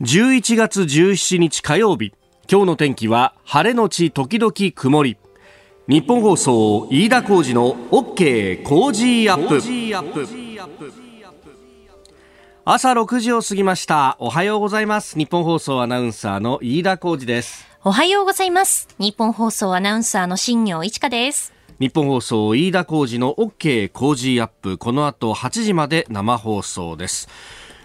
11月17日火曜日。今日の天気は晴れのち時々曇り。日本放送飯田浩二の OK 工事アップ。朝6時を過ぎました。おはようございます。日本放送アナウンサーの飯田浩二です。おはようございます。日本放送アナウンサーの新業一華です。日本放送飯田浩二の OK 工事アップ。この後8時まで生放送です。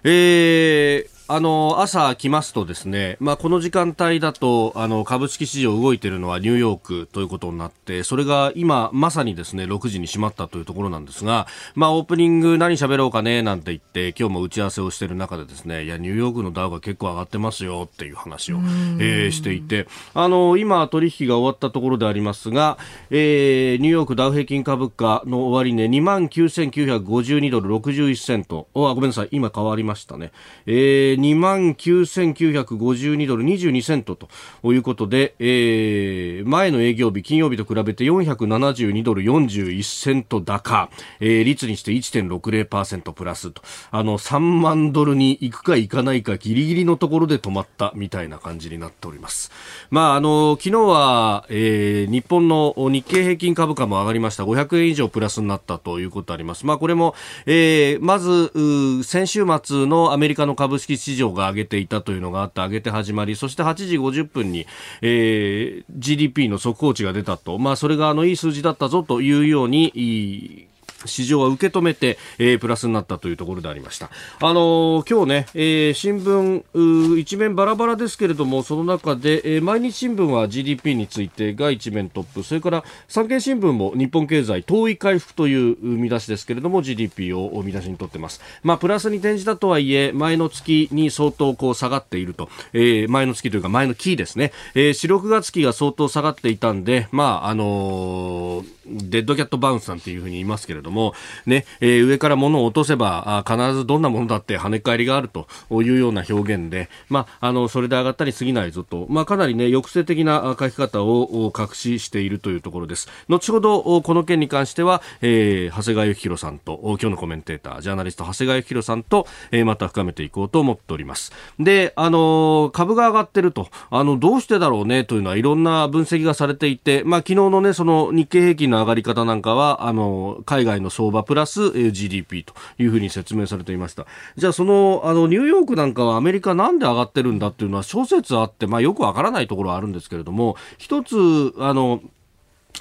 えーあの朝来ますとですね、まあ、この時間帯だとあの株式市場動いているのはニューヨークということになってそれが今まさにですね6時に閉まったというところなんですが、まあ、オープニング何喋ろうかねなんて言って今日も打ち合わせをしている中でですねいやニューヨークのダウが結構上がってますよっていう話を、えー、していてあの今取引が終わったところでありますが、えー、ニューヨークダウ平均株価の終値、ね、2万9952ドル61セント。あごめんなさい今変わりましたね、えー2万9952ドル22セントということで、えー、前の営業日金曜日と比べて472ドル41セント高、えー、率にして1.60%プラスとあの3万ドルに行くか行かないかギリギリのところで止まったみたいな感じになっております。まああの昨日は、えー、日本の日経平均株価も上がりました500円以上プラスになったということあります。まあこれも、えー、まず先週末のアメリカの株式市場が上げていたというのがあって上げて始まりそして8時50分に、えー、GDP の速報値が出たと、まあ、それがあのいい数字だったぞというように市場は受け止めて、えー、プラスになったというところでありました。あのー、今日ね、えー、新聞一面バラバラですけれども、その中で、えー、毎日新聞は GDP についてが一面トップ、それから産経新聞も日本経済遠い回復という見出しですけれども、GDP を見出しにとってます。まあ、プラスに転じたとはいえ、前の月に相当こう下がっていると、えー、前の月というか前の期ですね、えー、4、6月期が相当下がっていたんで、まあ、あのー、デッドキャットバウンスなんていうふうに言いますけれども、ね、えー、上から物を落とせば、あ必ずどんなものだって跳ね返りがあるというような表現で、まあ、あの、それで上がったに過ぎないぞと、まあ、かなりね、抑制的な書き方を隠ししているというところです。後ほど、この件に関しては、えー、長谷川幸宏さんと、今日のコメンテーター、ジャーナリスト、長谷川幸宏さんと、えー、また深めていこうと思っております。で、あの株が上がってると、あの、どうしてだろうねというのは、いろんな分析がされていて、まあ、昨日のね、その日経平均のの上がり方なんかは、あの、海外の相場プラス GDP というふうに説明されていました。じゃあその、あの、ニューヨークなんかはアメリカなんで上がってるんだっていうのは諸説あって、まあよくわからないところはあるんですけれども、一つ、あの、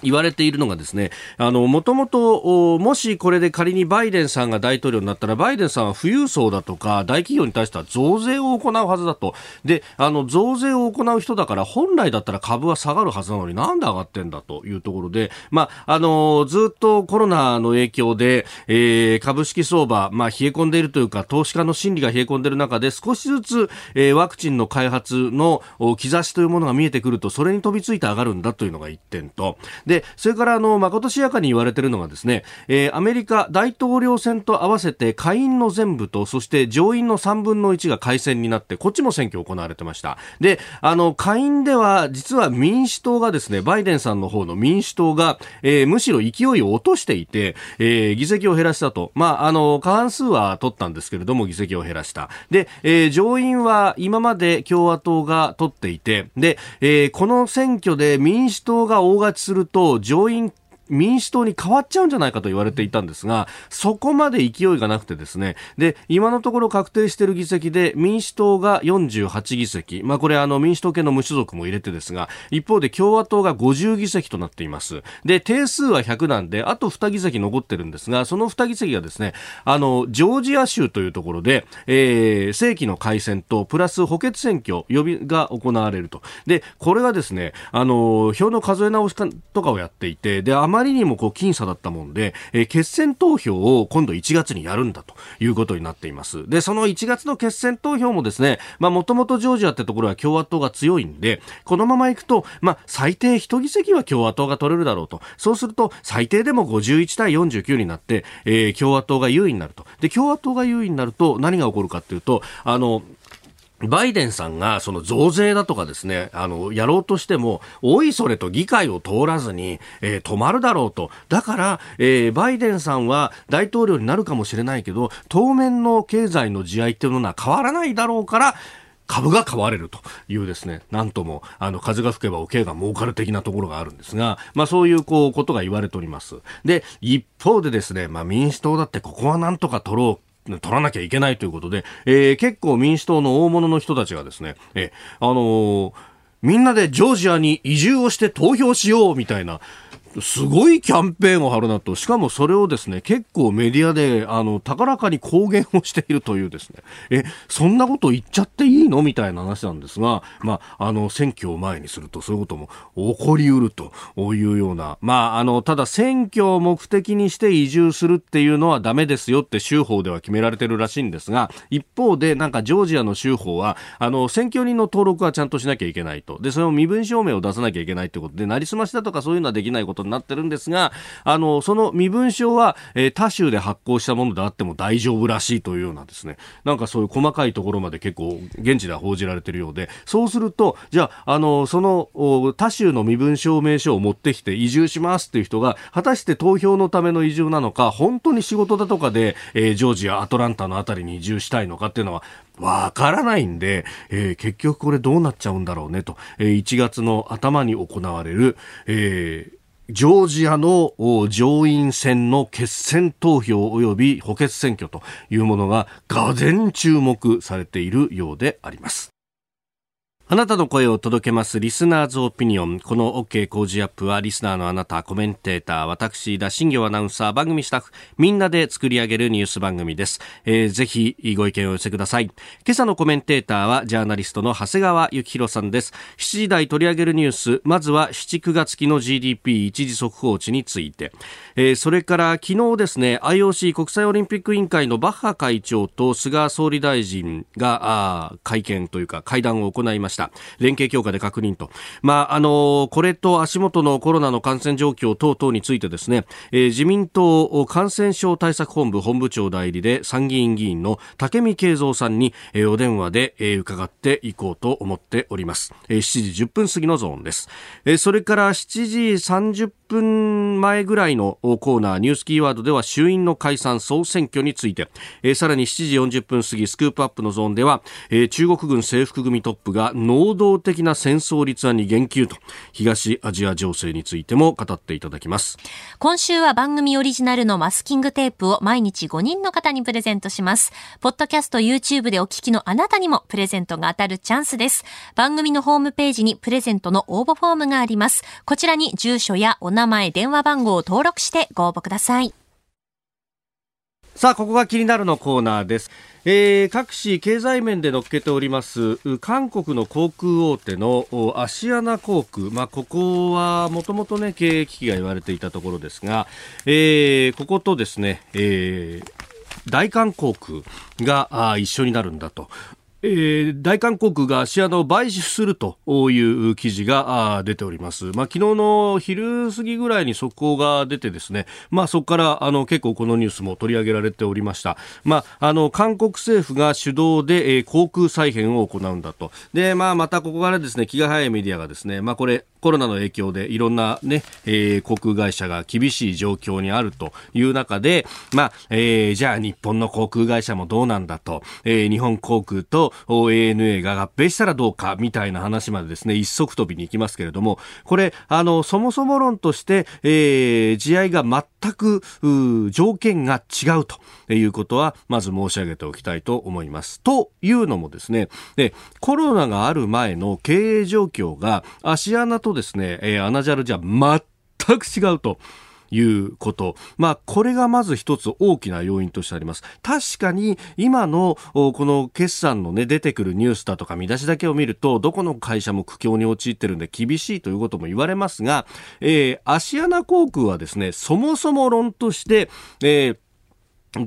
言われているのがですね、あの、もともと、もしこれで仮にバイデンさんが大統領になったら、バイデンさんは富裕層だとか、大企業に対しては増税を行うはずだと。で、あの、増税を行う人だから、本来だったら株は下がるはずなのになんで上がってんだというところで、まあ、あの、ずっとコロナの影響で、えー、株式相場、まあ、冷え込んでいるというか、投資家の心理が冷え込んでいる中で、少しずつ、えー、ワクチンの開発の兆しというものが見えてくると、それに飛びついて上がるんだというのが一点と、で、それからあの、まことしやかに言われているのがですね、えー、アメリカ大統領選と合わせて下院の全部と、そして上院の3分の1が改選になって、こっちも選挙行われてました。で、あの、下院では、実は民主党がですね、バイデンさんの方の民主党が、えー、むしろ勢いを落としていて、えー、議席を減らしたと。まあ、あの、過半数は取ったんですけれども、議席を減らした。で、えー、上院は今まで共和党が取っていて、で、えー、この選挙で民主党が大勝ちすると、上院民主党に変わっちゃうんじゃないかと言われていたんですが、そこまで勢いがなくてですね、で、今のところ確定している議席で民主党が48議席、まあこれあの民主党系の無所属も入れてですが、一方で共和党が50議席となっています。で、定数は100なんで、あと2議席残ってるんですが、その2議席がですね、あの、ジョージア州というところで、えー、正規の改選と、プラス補欠選挙、予備が行われると。で、これがですね、あの、票の数え直しとかをやっていて、で、まりにもこう僅差だったもんで、えー、決選投票を今度1月にやるんだということになっています。で、その1月の決選投票もですね、まあもともとジョージアってところは共和党が強いんで、このままいくと、まあ最低1議席は共和党が取れるだろうと。そうすると最低でも51対49になって、えー、共和党が優位になると。で、共和党が優位になると何が起こるかっていうと、あの、バイデンさんがその増税だとかですね、あの、やろうとしても、おいそれと議会を通らずに、えー、止まるだろうと。だから、えー、バイデンさんは大統領になるかもしれないけど、当面の経済の地合いっていうのは変わらないだろうから、株が買われるというですね、なんとも、あの、風が吹けばおけが儲かる的なところがあるんですが、まあそういうこう、ことが言われております。で、一方でですね、まあ民主党だってここはなんとか取ろう取らなきゃいけないということで、えー、結構民主党の大物の人たちがですね、えー、あのー、みんなでジョージアに移住をして投票しようみたいな、すごいキャンペーンを張るなと、しかもそれをですね、結構メディアで、あの、高らかに公言をしているというですね、え、そんなこと言っちゃっていいのみたいな話なんですが、まあ、あの、選挙を前にするとそういうことも起こりうるというような、まあ、あの、ただ選挙を目的にして移住するっていうのはダメですよって州法では決められてるらしいんですが、一方で、なんかジョージアの州法は、あの、選挙人の登録はちゃんとしなきゃいけないと。で、それを身分証明を出さなきゃいけないってことで、なりすましだとかそういうのはできないことになってるんですが、あの、その身分証は、えー、他州で発行したものであっても大丈夫らしいというようなですね、なんかそういう細かいところまで結構現地では報じられているようで、そうすると、じゃあ、あの、その他州の身分証明書を持ってきて移住しますっていう人が、果たして投票のための移住なのか、本当に仕事だとかで、えー、ジョージア、アトランタのあたりに移住したいのかっていうのは、わからないんで、えー、結局これどうなっちゃうんだろうねと、えー、1月の頭に行われる、えー、ジョージアの上院選の決選投票及び補欠選挙というものが、がぜん注目されているようであります。あなたの声を届けますリスナーズオピニオン。この OK 工事アップはリスナーのあなた、コメンテーター、私、田新業アナウンサー、番組スタッフ、みんなで作り上げるニュース番組です。えー、ぜひご意見を寄せください。今朝のコメンテーターはジャーナリストの長谷川幸宏さんです。7時台取り上げるニュース、まずは7、9月期の GDP 一時速報値について。えー、それから昨日ですね、IOC 国際オリンピック委員会のバッハ会長と菅総理大臣が会見というか会談を行いました。連携強化で確認と。まあ、あの、これと足元のコロナの感染状況等々についてですね、えー、自民党感染症対策本部本部長代理で参議院議員の武見敬三さんに、えー、お電話で、えー、伺っていこうと思っております。えー、7時10分過ぎのゾーンです。えー、それから7時30分前ぐらいのコーナーニュースキーワードでは衆院の解散総選挙について、えー、さらに7時40分過ぎスクープアップのゾーンでは、えー、中国軍制服組トップが能動的な戦争立案に言及と東アジア情勢についても語っていただきます。今週は番組オリジナルのマスキングテープを毎日5人の方にプレゼントします。ポッドキャスト YouTube でお聞きのあなたにもプレゼントが当たるチャンスです。番組のホームページにプレゼントの応募フォームがあります。こちらに住所やお名名前電話番号を登録してご応募ください。さあここが気になるのコーナーです。えー、各紙経済面で載っけております韓国の航空大手のアシアナ航空、まあ、ここはもともと、ね、経営危機が言われていたところですが、えー、こことですね、えー大韓航空があ一緒になるんだと。えー、大韓航空がシアナを買収するという記事が出ております。まあ、昨日の昼過ぎぐらいに速報が出てですね、まあ、そこからあの結構このニュースも取り上げられておりました。まあ、あの韓国政府が主導で、えー、航空再編を行うんだと。で、まあ、またここからですね、気が早いメディアがですね、まあ、これコロナの影響でいろんなね、えー、航空会社が厳しい状況にあるという中で、まあ、えー、じゃあ日本の航空会社もどうなんだと、えー、日本航空と ANA が合併したらどうかみたいな話までですね、一足飛びに行きますけれども、これ、あの、そもそも論として、えー、地合が全く、条件が違うということは、まず申し上げておきたいと思います。というのもですね、で、コロナがある前の経営状況が、足穴とですね、えー、アナジャルじゃ全く違うと。いうこと。まあ、これがまず一つ大きな要因としてあります。確かに、今の、この決算のね、出てくるニュースだとか見出しだけを見ると、どこの会社も苦境に陥ってるんで厳しいということも言われますが、えー、アシアナ航空はですね、そもそも論として、えー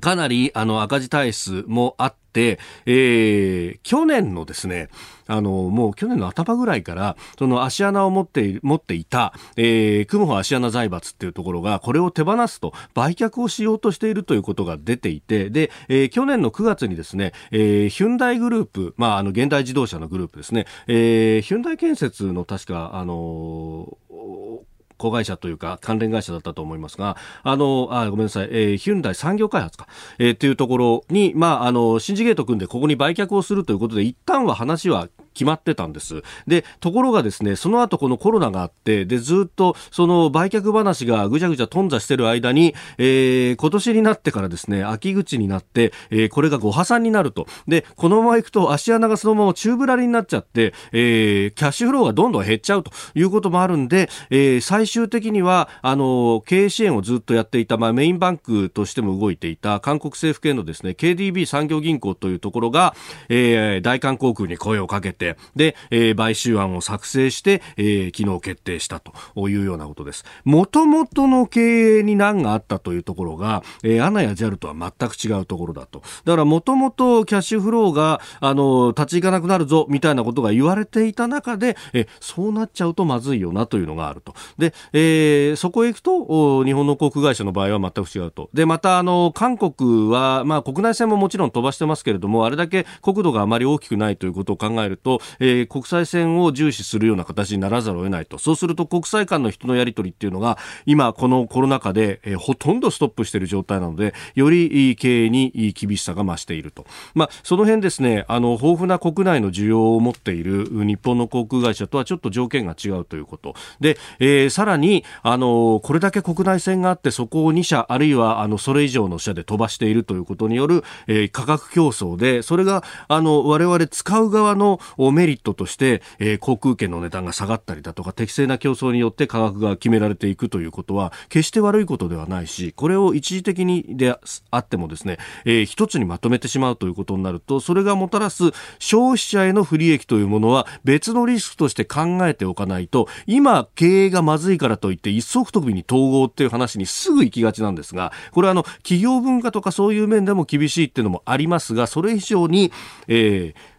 かなりあの赤字体質もあって、えー、去年のですね、あの、もう去年の頭ぐらいから、その足穴を持って持っていた、えー、クムホ足穴財閥っていうところが、これを手放すと、売却をしようとしているということが出ていて、で、えー、去年の9月にですね、えー、ヒュンダイグループ、まあ、あの、現代自動車のグループですね、えー、ヒュンダイ建設の確か、あのー子会社というか関連会社だったと思いますが、あの、あごめんなさい、えー、ヒュンダイ産業開発か、えー、っていうところに、まあ、あの、シンジゲート組んでここに売却をするということで、一旦は話は決まってたんです。で、ところがですね、その後このコロナがあって、で、ずっとその売却話がぐちゃぐちゃ頓挫してる間に、えー、今年になってからですね、秋口になって、えー、これがご破産になると。で、このまま行くと足穴がそのまま宙ぶらりになっちゃって、えー、キャッシュフローがどんどん減っちゃうということもあるんで、えー、最終的には、あの、経営支援をずっとやっていた、まあ、メインバンクとしても動いていた韓国政府系のですね、KDB 産業銀行というところが、えー、大韓航空に声をかけて、で、えー、買収案を作成して、えー、昨日決定したというようなことです。もともとの経営に難があったというところが、えー、アナや JAL とは全く違うところだと。だからもともとキャッシュフローが、あの、立ち行かなくなるぞ、みたいなことが言われていた中で、えそうなっちゃうとまずいよなというのがあると。で、えー、そこへ行くと、日本の航空会社の場合は全く違うと。で、また、あの、韓国は、まあ、国内線ももちろん飛ばしてますけれども、あれだけ国土があまり大きくないということを考えるとえー、国際線を重視するような形にならざるを得ないと。そうすると国際間の人のやり取りっていうのが、今、このコロナ禍で、えー、ほとんどストップしている状態なので、より経営に厳しさが増していると。まあ、その辺ですね、あの、豊富な国内の需要を持っている日本の航空会社とはちょっと条件が違うということ。で、えー、さらに、あの、これだけ国内線があって、そこを2社、あるいは、あの、それ以上の社で飛ばしているということによる、えー、価格競争で、それが、あの、我々使う側のメリットとして、えー、航空券の値段が下がったりだとか、適正な競争によって価格が決められていくということは、決して悪いことではないし、これを一時的にであってもですね、えー、一つにまとめてしまうということになると、それがもたらす消費者への不利益というものは別のリスクとして考えておかないと、今経営がまずいからといって一足飛びに統合っていう話にすぐ行きがちなんですが、これはあの企業文化とかそういう面でも厳しいっていうのもありますが、それ以上に、えー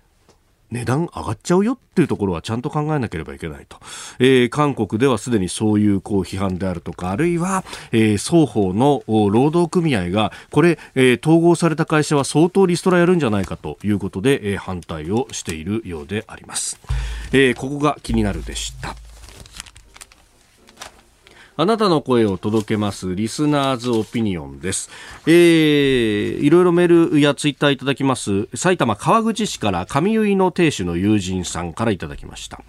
値段上がっちゃうよっていうところはちゃんと考えなければいけないと。えー、韓国ではすでにそういうこう批判であるとか、あるいは、えー、双方の労働組合が、これ、えー、統合された会社は相当リストラやるんじゃないかということで、えー、反対をしているようであります。えー、ここが気になるでした。あなたの声を届けますリスナーズオピニオンです。えー、いろいろメールやツイッターいただきます。埼玉川口市から上結の亭主の友人さんからいただきました。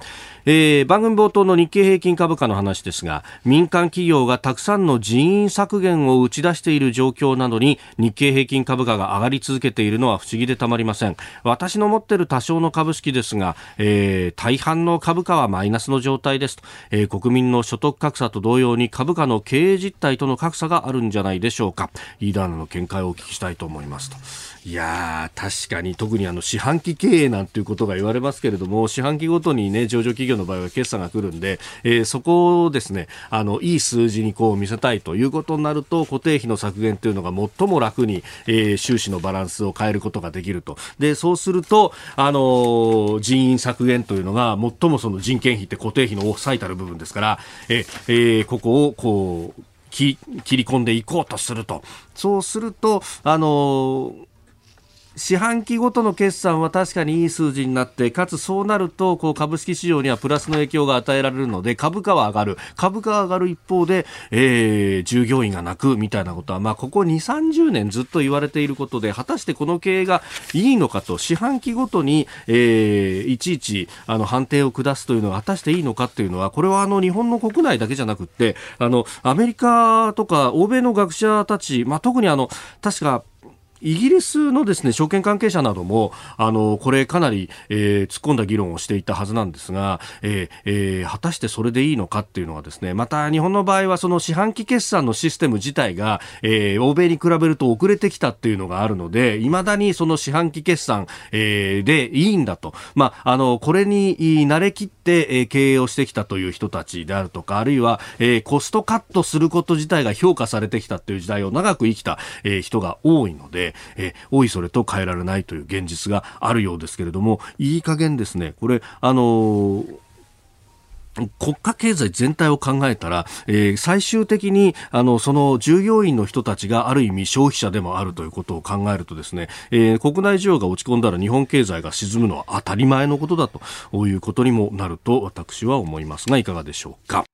えー、番組冒頭の日経平均株価の話ですが民間企業がたくさんの人員削減を打ち出している状況などに日経平均株価が上がり続けているのは不思議でたまりません。私の持っている多少の株式ですが、えー、大半の株価はマイナスの状態ですと、えー、国民の所得格差と同様に株価の経営実態との格差があるんじゃないでしょうか。飯田アナの見解をお聞きしたいと思いますと。いや確かに特にあの四半期経営なんていうことが言われますけれども四半期ごとにね上場企業の場合は決算が来るんで、えー、そこをですねあのいい数字にこう見せたいということになると固定費の削減というのが最も楽に、えー、収支のバランスを変えることができると。でそうするとあのー、人員削減というのが最もその人件費って固定費の最たる部分ですから、えー、ここをこう切り込んでいこうとすると。そうするとあのー四半期ごとの決算は確かにいい数字になって、かつそうなると、こう株式市場にはプラスの影響が与えられるので、株価は上がる。株価は上がる一方で、えー、従業員が泣くみたいなことは、まあ、ここ2、30年ずっと言われていることで、果たしてこの経営がいいのかと、四半期ごとに、えー、いちいち、あの、判定を下すというのが果たしていいのかっていうのは、これはあの、日本の国内だけじゃなくて、あの、アメリカとか欧米の学者たち、まあ、特にあの、確か、イギリスのですね証券関係者などもあのこれかなり、えー、突っ込んだ議論をしていたはずなんですが、えーえー、果たしてそれでいいのかっていうのはですねまた日本の場合はその四半期決算のシステム自体が、えー、欧米に比べると遅れてきたっていうのがあるのでいまだにその四半期決算、えー、でいいんだと、まあ、あのこれに慣れきって、え、経営をしてきたという人たちであるとかあるいは、え、コストカットすること自体が評価されてきたという時代を長く生きた、え、人が多いのでえー、おいそれと変えられないという現実があるようですけれども、いい加減ですね、これ、あのー国家経済全体を考えたら、えー、最終的にあのその従業員の人たちがある意味消費者でもあるということを考えるとですね、えー、国内需要が落ち込んだら日本経済が沈むのは当たり前のことだということにもなると私は思いますがいかがでしょうか。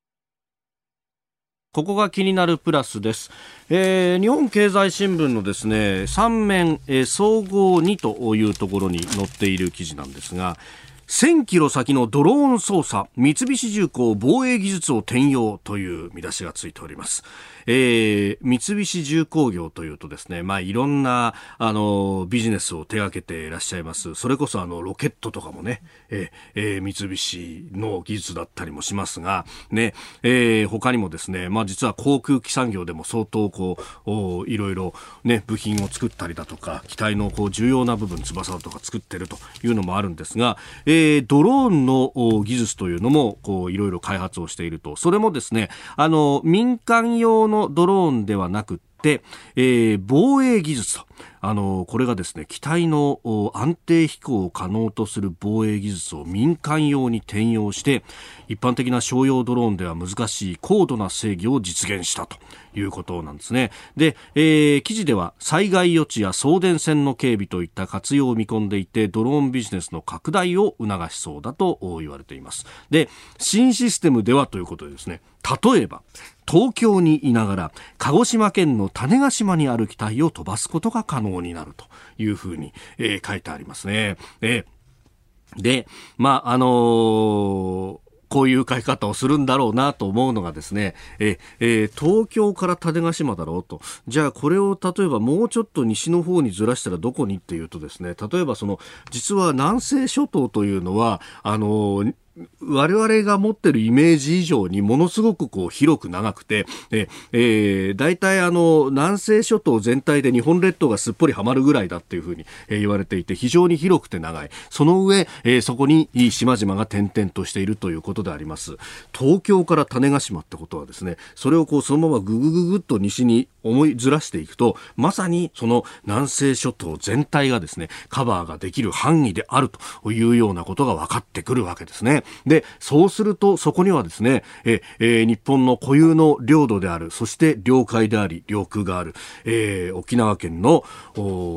ここが気になるプラスです。えー、日本経済新聞のですね、3面、えー、総合2というところに載っている記事なんですが、1000キロ先のドローン操作、三菱重工防衛技術を転用という見出しがついております。えー、三菱重工業というとですね、まあ、いろんな、あの、ビジネスを手掛けていらっしゃいます。それこそ、あの、ロケットとかもね、えー、三菱の技術だったりもしますが、ね、えー、他にもですね、まあ、実は航空機産業でも相当、こう、いろいろ、ね、部品を作ったりだとか、機体の、こう、重要な部分、翼とか作ってるというのもあるんですが、え、ドローンの技術というのも、こう、いろいろ開発をしていると。それもですね、あの、民間用のドローンではなくて、えー、防衛技術と。あのこれがですね機体の安定飛行を可能とする防衛技術を民間用に転用して一般的な商用ドローンでは難しい高度な制御を実現したということなんですねで、えー、記事では災害予知や送電線の警備といった活用を見込んでいてドローンビジネスの拡大を促しそうだと言われていますで新システムではということでですね例えば東京にいながら鹿児島県の種子島にある機体を飛ばすことが可能になるというふうに、えー、書いてありますね。えー、で、まあ、あのーこういう買い方をするんだろうなと思うのがですね、ええ、東京から種子島だろうと。じゃあこれを例えばもうちょっと西の方にずらしたらどこにっていうとですね、例えばその、実は南西諸島というのは、あの我々が持ってるイメージ以上にものすごくこう広く長くて、ええー、大体あの南西諸島全体で日本列島がすっぽりはまるぐらいだっていうふうに、え、言われていて非常に広くて長い。その上、えー、そこに島々が点々としているということであります。東京から種子島ってことはですね、それをこうそのままぐぐぐぐっと西に思いずらしていくと、まさにその南西諸島全体がですね、カバーができる範囲であるというようなことが分かってくるわけですね。で、そうするとそこにはですね、ええ日本の固有の領土である、そして領海であり、領空がある、えー、沖縄県の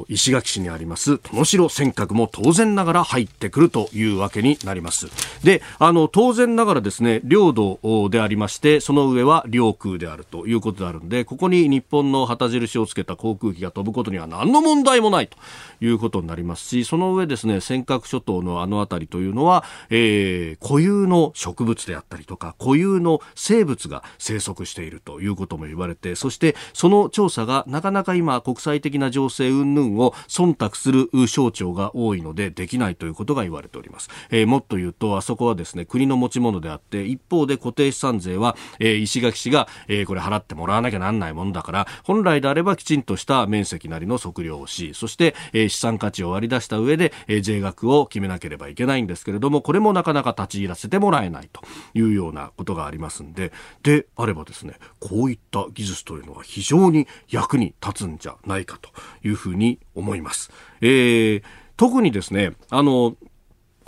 石垣市にあります殿城尖閣も当然ながら入ってくるというわけになります。で、あの、当然ながらですね、領土でありまして、その上は領空であるということであるんで、ここに日本の旗印をつけた航空機が飛ぶことには何の問題もないということになりますし、その上ですね、尖閣諸島のあの辺りというのは、えー、固有の植物であったりとか固有の生物が生息しているということも言われてそしてその調査がなかなか今国際的な情勢云々を忖度する省庁が多いのでできないということが言われております、えー、もっと言うとあそこはですね国の持ち物であって一方で固定資産税は、えー、石垣市が、えー、これ払ってもらわなきゃなんないものだから本来であればきちんとした面積なりの測量をしそして、えー、資産価値を割り出した上で、えー、税額を決めなければいけないんですけれどもこれもなかなか立ち入らせてもらえないというようなことがありますんで、であればですね、こういった技術というのは非常に役に立つんじゃないかというふうに思います。えー、特にですね、あの、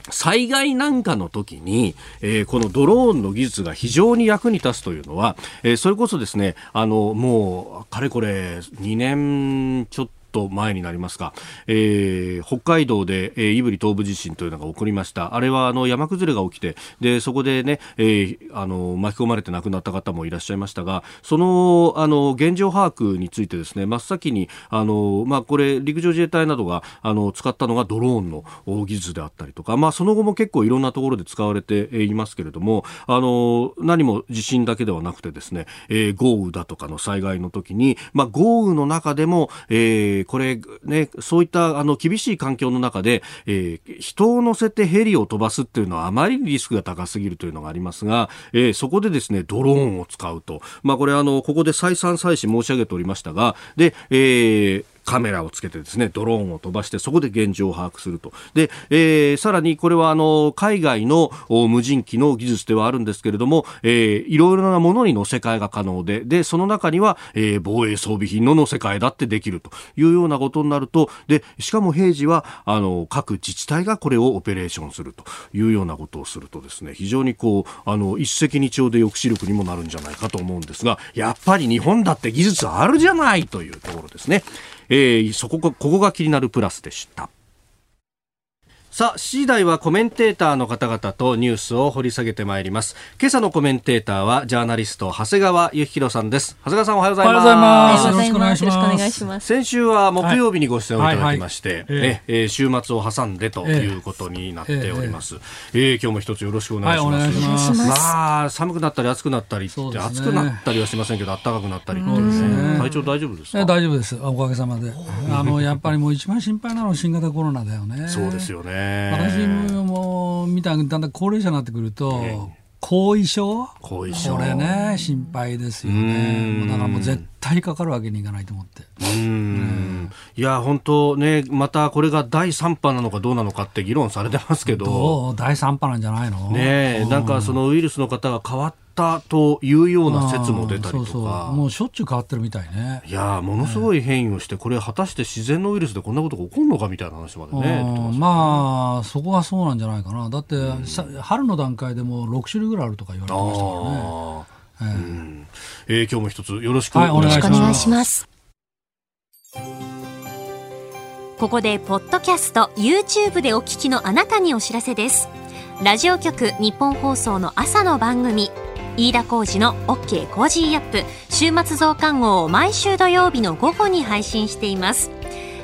災害なんかの時に、えー、このドローンの技術が非常に役に立つというのは、えー、それこそですね、あの、もう、かれこれ2年ちょっとと前になりますが、えー、北海道で、えー、胆振東部地震というのが起こりました。あれはあの山崩れが起きて、でそこでね、えー、あの巻き込まれて亡くなった方もいらっしゃいましたが、そのあの現状把握についてですね、真っ先にあのまあこれ陸上自衛隊などがあの使ったのがドローンの技術であったりとか、まあその後も結構いろんなところで使われていますけれども、あの何も地震だけではなくてですね、えー、豪雨だとかの災害の時に、まあ豪雨の中でも、えーこれね、そういったあの厳しい環境の中で、えー、人を乗せてヘリを飛ばすっていうのはあまりにリスクが高すぎるというのがありますが、えー、そこでですね、ドローンを使うと。まあこれあの、ここで再三再四申し上げておりましたが、で、えー、カメラをつけてですねドローンを飛ばしてそこで現状を把握すると。で、えー、さらにこれはあの海外の無人機の技術ではあるんですけれども、えー、いろいろなものに乗せ替えが可能ででその中には、えー、防衛装備品の乗せ替えだってできると。いうようなことになるとでしかも平時はあの各自治体がこれをオペレーションすると。いうようなことをするとですね非常にこうあの一石二鳥で抑止力にもなるんじゃないかと思うんですがやっぱり日本だって技術あるじゃないというところですね。えー、そこここが気になるプラスでした。さあ、7時台はコメンテーターの方々とニュースを掘り下げてまいります。今朝のコメンテーターは、ジャーナリスト、長谷川幸宏さんです。長谷川さんおはようございます。おはようございますよろしくお願いします。先週は木曜日にご出演をいただきまして、えー週末を挟んでということになっております。えー今日も一つよろしくお願いします。はいお願いしますまあ、寒くなったり暑くなったりって、暑くなったりはしませんけど、暖かくなったりっていうね。ね体調大丈夫ですえか大丈夫です、おかげさまで。あのやっぱりもう一番心配なのは新型コロナだよね。そうですよね。私もみただんだん高齢者になってくると、後遺症？後遺症。これね、心配ですよね。もうだからもう絶対かかるわけにいかないと思って。うん。いや本当ねまたこれが第3波なのかどうなのかって議論されてますけど。どう？第3波なんじゃないの？ねえなんかそのウイルスの方が変わったというような説も出たりとそうそうかもうしょっちゅう変わってるみたいね。いやものすごい変異をしてこれ果たして自然のウイルスでこんなことが起こるのかみたいな話までねますまあ、そこはそうなんじゃないかな、だって、さ春の段階でもう6種類ぐらいあるとか言われてましたからね。うんえー今日も一つよろしくおはい願いします。よろしくお願いします。ここで、ポッドキャスト、YouTube でお聞きのあなたにお知らせです。ラジオ局ニッポン放送の朝の番組、飯田浩二の OK コージーアップ週末増刊号を毎週土曜日の午後に配信しています。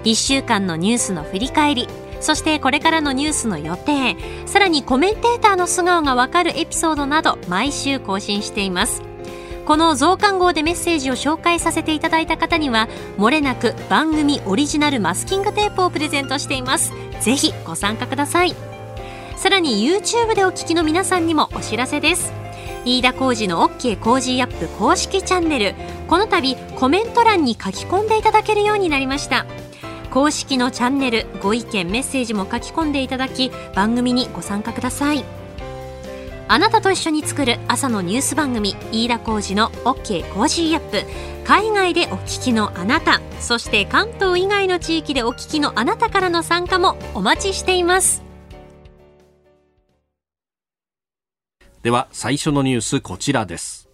1週間のニュースの振り返り、そしてこれからのニュースの予定、さらにコメンテーターの素顔がわかるエピソードなど毎週更新しています。この増刊号でメッセージを紹介させていただいた方には、漏れなく番組オリジナルマスキングテープをプレゼントしています。ぜひご参加ください。さらに YouTube でお聞きの皆さんにもお知らせです。飯田浩二の OK コージーアップ公式チャンネル。この度コメント欄に書き込んでいただけるようになりました。公式のチャンネル、ご意見、メッセージも書き込んでいただき、番組にご参加ください。あなたと一緒に作る朝のニュース番組飯田浩二の OK コージーアップ海外でお聞きのあなたそして関東以外の地域でお聞きのあなたからの参加もお待ちしていますでは最初のニュースこちらです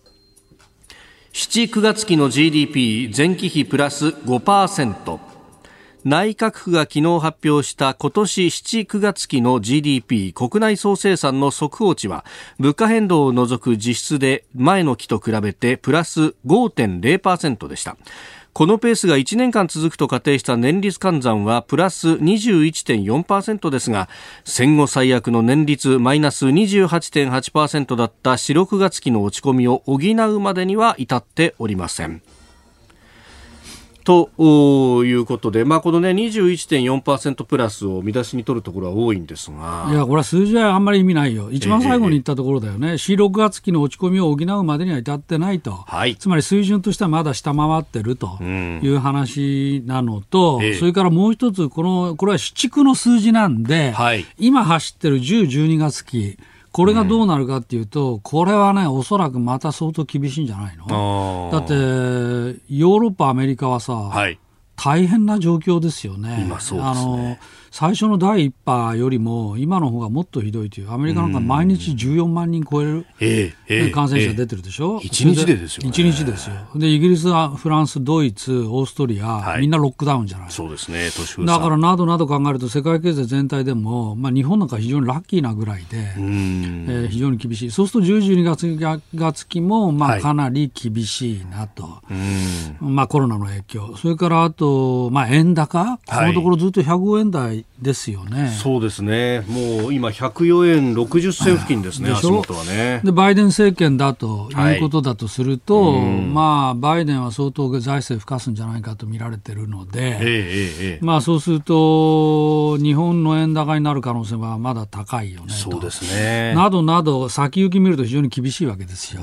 7、9月期の GDP 前期比プラス5%内閣府が昨日発表した今年7、9月期の GDP 国内総生産の速報値は物価変動を除く実質で前の期と比べてプラス5.0%でした。このペースが1年間続くと仮定した年率換算はプラス21.4%ですが戦後最悪の年率マイナス28.8%だった4、6月期の落ち込みを補うまでには至っておりません。ということで、まあ、このね、21.4%プラスを見出しに取るところは多いんですが。いや、これは数字はあんまり意味ないよ。一番最後に言ったところだよね。4、6月期の落ち込みを補うまでには至ってないと。はいつまり水準としてはまだ下回ってるという話なのと、ええそれからもう一つ、この、これは市地区の数字なんで、はい今走ってる10、12月期、これがどうなるかっていうと、これはね、おそらくまた相当厳しいんじゃないの？だって、ヨーロッパ、アメリカはさ、はい。大変な状況ですよね。今そうですねあの最初の第一波よりも今の方がもっとひどいというアメリカなんか毎日14万人超える、ええええ感染者出てるでしょ、一日でですよね。一日ですよ。でイギリスフランスドイツオーストリア、はい。みんなロックダウンじゃないそうですね。だからなどなど考えると世界経済全体でも、まあ、日本なんか非常にラッキーなぐらいで。えー非常に厳しい。そうすると10、12月月期もまあはい。かなり厳しいなと。うーん。まあ、コロナの影響、それからあと、まあ、円高、このところずっと105円台ですよね。そうですね。もう今104円60銭付近ですね、足元はね。でバイデン政権だとはいいうことだとすると、まあ、バイデンは相当財政吹かすんじゃないかと見られてるのええで、ええええ。まあ、そうすると、日本の円高になる可能性はまだ高いよねと。そうですね。などなど、先行き見ると非常に厳しいわけですよ。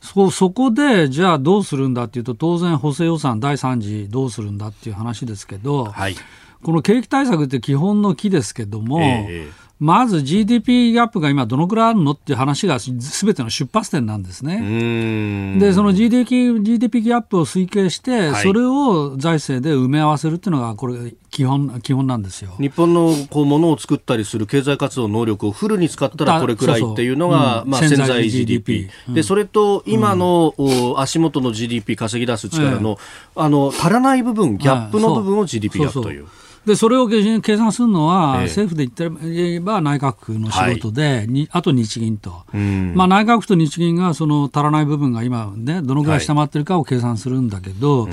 そそこで、じゃあどうするんだっていうと、当然、補正予算第3次どうするんだっていう話ですけど、はい。この景気対策って基本の木ですけども、ええええ。まず GDP ギャップが今どのくらいあるのっていう話がすべての出発点なんですうね。ーん。で、その GDP, GDP ギャップを推計して、はい。それを財政で埋め合わせるっていうのが、これ基本、基本なんですよ。日本のこう物を作ったりする経済活動能力をフルに使ったらこれくらいっていうのが、そうそううん。まあ、潜潜在在 GDP GDP、でそれと今の、お足元の GDP 稼ぎ出す力の,、あの足らない部分ギャップの部分を GDP ギャップという。でそれを計算するのは、ええ政府で言って言えば内閣府の仕事で、にあと日銀と、うんまあ、内閣府と日銀がその足らない部分が今、ね、どのぐらい下回ってるかを計算するんだけど、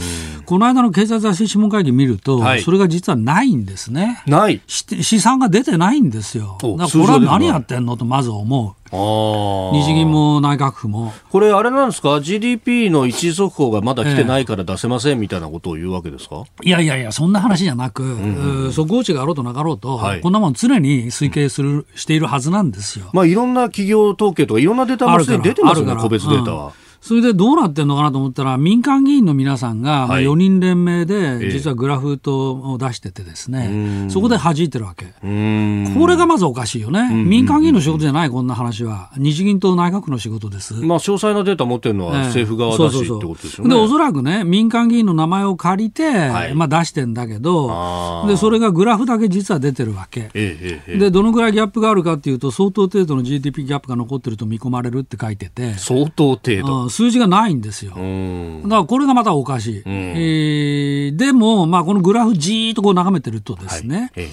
この間の経済財政諮問会議見ると、はいそれが実はないんですね。ない。し試算が出てないんですよ。おだからこれは何やってんのとまず思う。日銀も内閣府も。これ、あれなんですか、GDP の一時速報がまだ来てないから出せませんみたいなことを言うわけですか、いやいやいや、そんな話じゃなく、うん速報値があろうとなかろうと、はいこんなもん常に推計する、しているはずなんですよ。まあ、いろんな企業統計とか、いろんなデータもすでに出てますよね、個別データは。それでどうなってんのかなと思ったら、民間議員の皆さんが、まあはい4人連名ええで、実はグラフとを出しててですうね、んそこで弾いてるわけ。これがまずおかしいよね。ん民間議員の仕事じゃない、こんな話は。日銀と内閣府の仕事です。まあ、詳細なデータ持ってるのはええ政府側だしってことですよね。で、おそらくね、民間議員の名前を借りて、はいまあ出してんだけどで、それがグラフだけ実は出てるわけ。ええええええで、どのぐらいギャップがあるかっていうと、相当程度の GDP ギャップが残ってると見込まれるって書いてて、相当程度。うん数字がないんですよ。だからこれがまたおかしい。えーでも、まあ、このグラフじーっとこう眺めてるとですね、ええ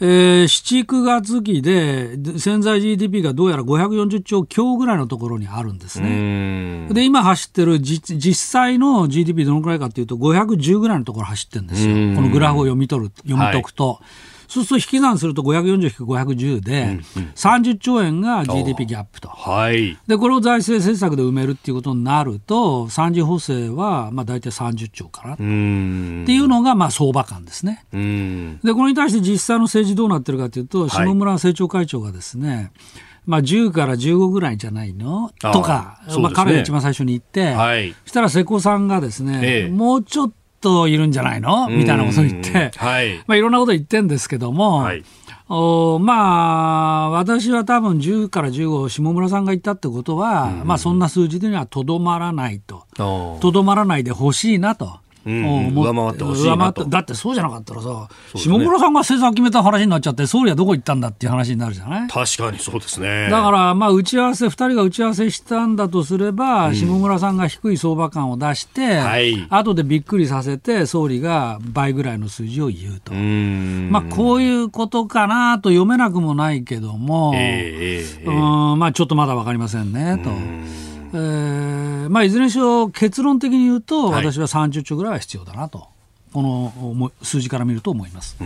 えー7、9月期でで潜在 GDP がどうやら540兆強ぐらいのところにあるんですうね。で、今走ってる実実際の GDP どのくらいかというと、510ぐらいのところ走ってるんですようん。このグラフを読み取る、読み解くと。そうすると引き算すると540-510で、30兆円が GDP ギャップと。はい。で、これを財政政策で埋めるっていうことになると、三次補正は、まあ大体30兆かな。っ。ていうのが、まあ相場感ですね。で、これに対して実際の政治どうなってるかというと、い下村政調会長がですね、まあ10から15ぐらいじゃないの？とか、ねまあ彼が一番最初に言って、はい。そしたら瀬古さんがですね、ええもうちょっといるんじゃないの？みたいなことを言っうんて、はい。まあいろんなこと言ってんですけども、はい。おまあ、私は多分10から15、下村さんが言ったってことは、まあそんな数字にはとどまらないと。とどまらないでほしいなと。うん思上回ってほしいなとだってそうじゃなかったらさ、ね下村さんが政策決めた話になっちゃって、総理はどこ行ったんだっていう話になるじゃない？確かにそうですね。だから、まあ、打ち合わせ、2人が打ち合わせしたんだとすれば、下村さんが低い相場感を出して、はい後でびっくりさせて、総理が倍ぐらいの数字を言うと。うーん。まあ、こういうことかなと読めなくもないけども、ええええええうんまあ、ちょっとまだ分かりませんねと。えーまあ、いずれにしろ結論的に言うと、はい。私は30兆ぐらいは必要だなと、この数字から見ると思います。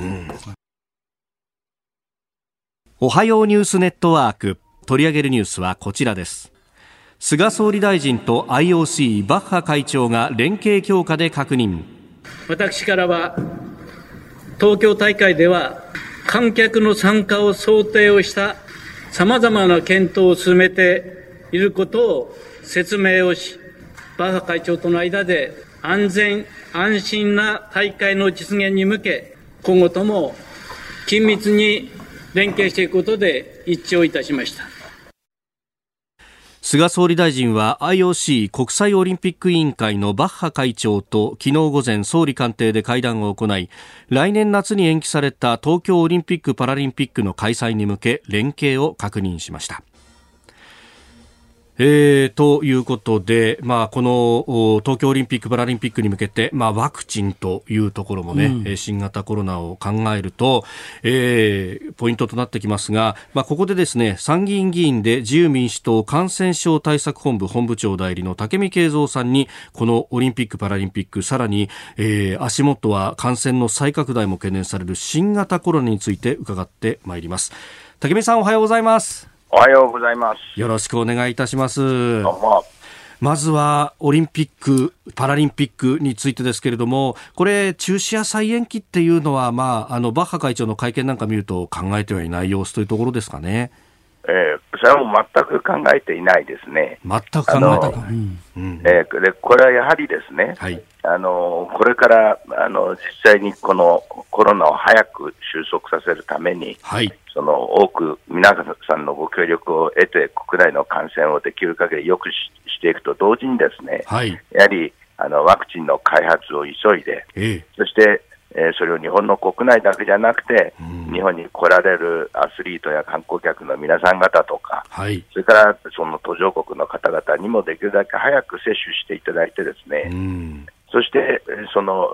おはようニュースネットワーク。取り上げるニュースはこちらです。菅総理大臣と IOC バッハ会長が連携強化で確認。私からは、東京大会では観客の参加を想定をした様々な検討を進めていることを説明をし、バッハ会長との間で安全安心な大会の実現に向け、今後とも緊密に連携していくことで一致をいたしました。菅総理大臣は IOC 国際オリンピック委員会のバッハ会長と昨日午前総理官邸で会談を行い来年夏に延期された東京オリンピック・パラリンピックの開催に向け連携を確認しました。えー、ということで、まあ、このお東京オリンピック・パラリンピックに向けて、まあ、ワクチンというところもね、えー新型コロナを考えると、えーポイントとなってきますが、まあ、ここでですね参議院議員で自由民主党感染症対策本部本部長代理の武見敬三さんにこのオリンピック・パラリンピックさらに、えー足元は感染の再拡大も懸念される新型コロナについて伺ってまいります。武見さんおはようございますおはようございます。よろしくお願いいたします。どうも。まずはオリンピック・パラリンピックについてですけれども、これ、中止や再延期っていうのは、まあ、あのバッハ会長の会見なんか見ると考えてはいない様子というところですかね。はもう全く考えていないですね。全く考えたあのかない。うんえーでこれはやはりですね、はい。あのこれからあの実際にこのコロナを早く収束させるために、はい。その多く皆さんのご協力を得て、国内の感染をできる限り良くししていくと同時にですね、はい。やはりあのワクチンの開発を急いで、ええ。そして、えーそれを日本の国内だけじゃなくて、うん日本に来られるアスリートや観光客の皆さん方とか、はい。それからその途上国の方々にもできるだけ早く接種していただいてですね、うん。そそしてその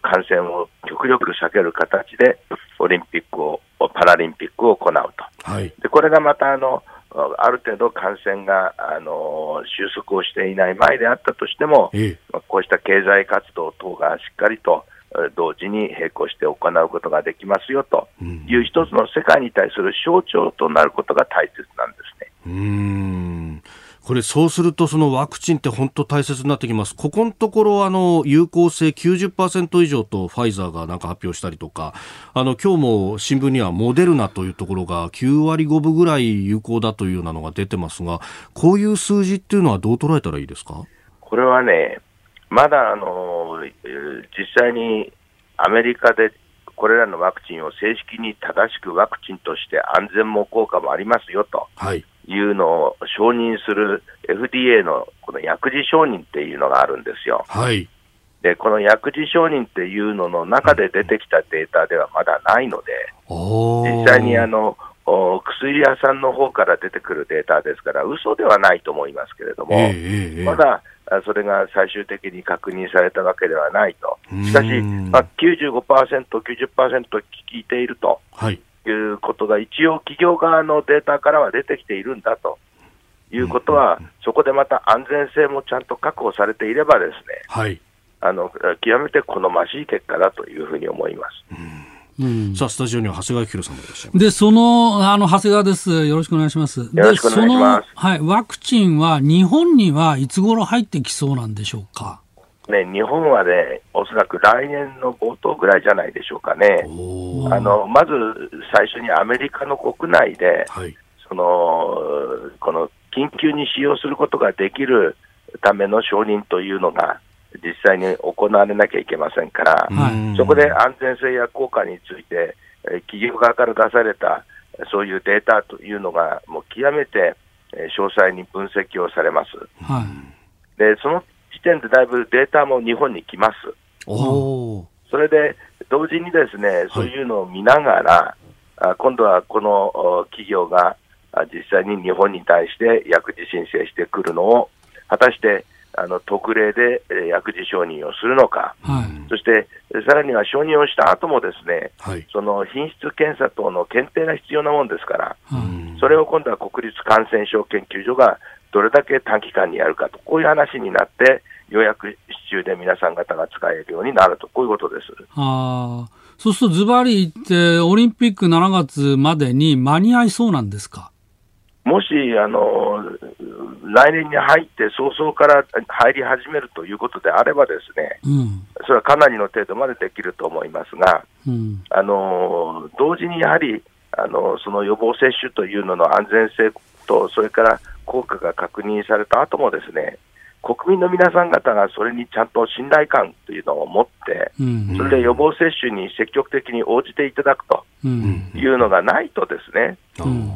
感染を極力避ける形でオリンピックを、パラリンピックを行うと、はい、でこれがまたあのある程度感染があの収束をしていない前であったとしても、ええ、こうした経済活動等がしっかりと同時に並行して行うことができますよという一つの世界に対する象徴となることが大切なんですね。うんこれ、そうすると、そのワクチンって本当大切になってきます。ここのところ、あの、有効性90%以上とファイザーがなんか発表したりとか、あの、今日も新聞にはモデルナというところが9割5分ぐらい有効だというようなのが出てますが、こういう数字っていうのはどう捉えたらいいですか？これはね、まだあの実際にアメリカでこれらのワクチンを正式に正しくワクチンとして安全も効果もありますよとい。うのを承認する FDA のこの薬事承認っていうのがあるんですよ。はい、でこの薬事承認っていうのの中で出てきたデータではまだないので、実際にあの薬屋さんの方から出てくるデータですから、嘘ではないと思いますけれども、えーえー、まだそれが最終的に確認されたわけではないと、しかし、まあ、95%、90%聞いているとい。うことが、一応、企業側のデータからは出てきているんだと。いうことは、そこでまた安全性もちゃんと確保されていれば、ですね、はい、あの極めて好ましい結果だというふうに思います。うん、さあ、スタジオには長谷川博さんもいらっしゃいます。で、その、あの、長谷川です。よろしくお願いします。よろしくお願いします。はい、ワクチンは日本にはいつ頃入ってきそうなんでしょうか？ね、日本はね、おそらく来年の冒頭ぐらいじゃないでしょうかね。あのまず最初にアメリカの国内で、はい、そのこの緊急に使用することができるための承認というのが実際に行われなきゃいけませんから、はい、そこで安全性や効果について、企業側から出されたそういうデータというのが、もう極めて詳細に分析をされます。はい、でその時点でだいぶデータも日本に来ます。おそれで同時にですね、そういうのを見ながら、はい、今度はこの企業が実際に日本に対して薬事申請してくるのを、果たしてあの特例で、え薬事承認をするのか、はい、そしてさらには承認をした後もですね、はい、その品質検査等の検定が必要なもんですから、それを今度は国立感染症研究所がどれだけ短期間にやるかと、こういう話になって、予約支中で皆さん方が使えるようになると、こういうことです。あそうすると、ズバリ言って、オリンピック7月までに間に合いそうなんですか？もしあの来年に入って早々から入り始めるということであれば、ですね、うん、それはかなりの程度までできると思いますが、うん、あの同時にやはりあのその予防接種というのの安全性と、それから効果が確認された後もですね、国民の皆さん方がそれにちゃんと信頼感というのを持って、それで予防接種に積極的に応じていただくというのがないと、ですね、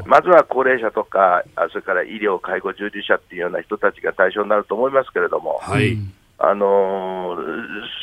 まずは高齢者とか、それから医療、介護従事者っていうような人たちが対象になると思いますけれども、はい、あの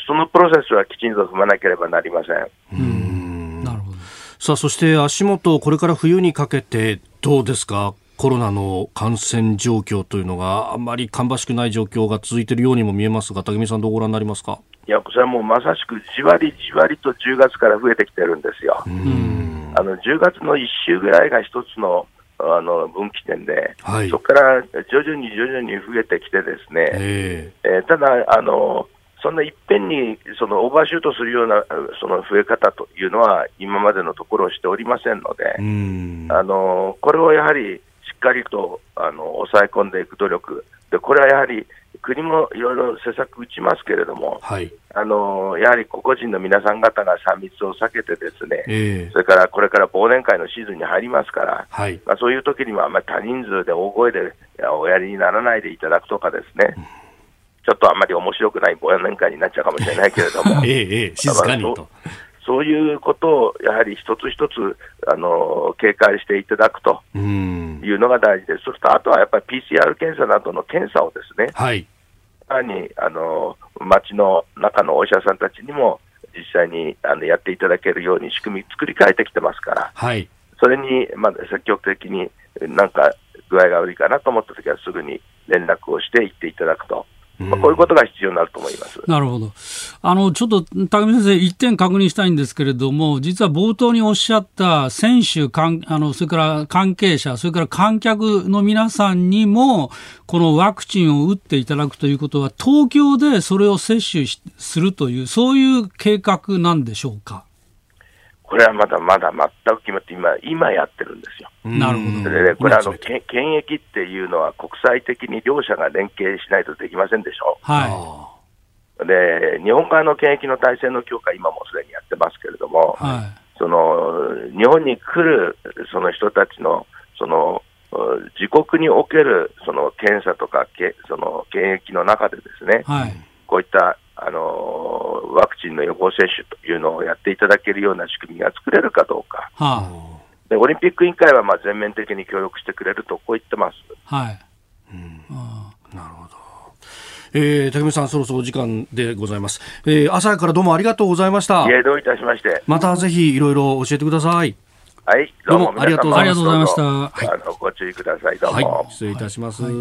そのプロセスはきちんと踏まなければなりません。なるほど。さあそして足元、これから冬にかけてどうですか、コロナの感染状況というのがあまり芳しくない状況が続いているようにも見えますが、武見さん、どうご覧になりますか？いや、それはもうまさしくじわりじわりと10月から増えてきてるんですよ。あの10月の1週ぐらいが一つのあの分岐点で、はい、そこから徐々に徐々に増えてきてですね、えー、えー、ただあの、そんないっぺんにそのオーバーシュートするようなその増え方というのは、今までのところしておりませんので、あのこれをやはりかりとあの抑え込んでいく努力。で、これはやはり国もいろいろ施策打ちますけれども、はい、あのやはり個々人の皆さん方が3密を避けて、ですね、えー、それからこれから忘年会のシーズンに入りますから、はい、まあ、そういう時にはあまり多人数で大声でおやりにならないでいただくとかですね。うん。ちょっとあんまり面白くない忘年会になっちゃうかもしれないけれども、ええええ、静かにと。そういうことをやはり一つ一つあの警戒していただくというのが大事です、それとあとはやっぱり PCR 検査などの検査をですね、はい、さらにあの町の中のお医者さんたちにも実際にあのやっていただけるように仕組み作り変えてきてますから、はい、それに、まあ、積極的になんか具合が悪いかなと思ったときはすぐに連絡をして行っていただくとまあ、こういうことが必要になると思います。なるほど。あの、ちょっと、高見先生、一点確認したいんですけれども、実は冒頭におっしゃった選手、かんあの、それから関係者、それから観客の皆さんにも、このワクチンを打っていただくということは、東京でそれを接種するという、そういう計画なんでしょうか？これはまだまだ全く決まって今、今やってるんですよ。なるほど。で、これあの、検疫っていうのは国際的に両者が連携しないとできませんでしょ。はい。で、日本側の検疫の体制の強化、今もすでにやってますけれども、はい、その日本に来るその人たちのその自国におけるその検査とかけその検疫の中でですね、はい、こういったあのワクチンの予防接種というのをやっていただけるような仕組みが作れるかどうか、はあ、でオリンピック委員会はまあ全面的に協力してくれると、こう言ってます。はい、うん、なるほど。えー、竹見さん、そろそろお時間でございます。えー、朝からどうもありがとうございました。いえ、どういたしまして。またぜひいろいろ教えてください。はい、どうもありがとうございました。はい、あのご注意ください。どうも。はい、失礼いたします。はい。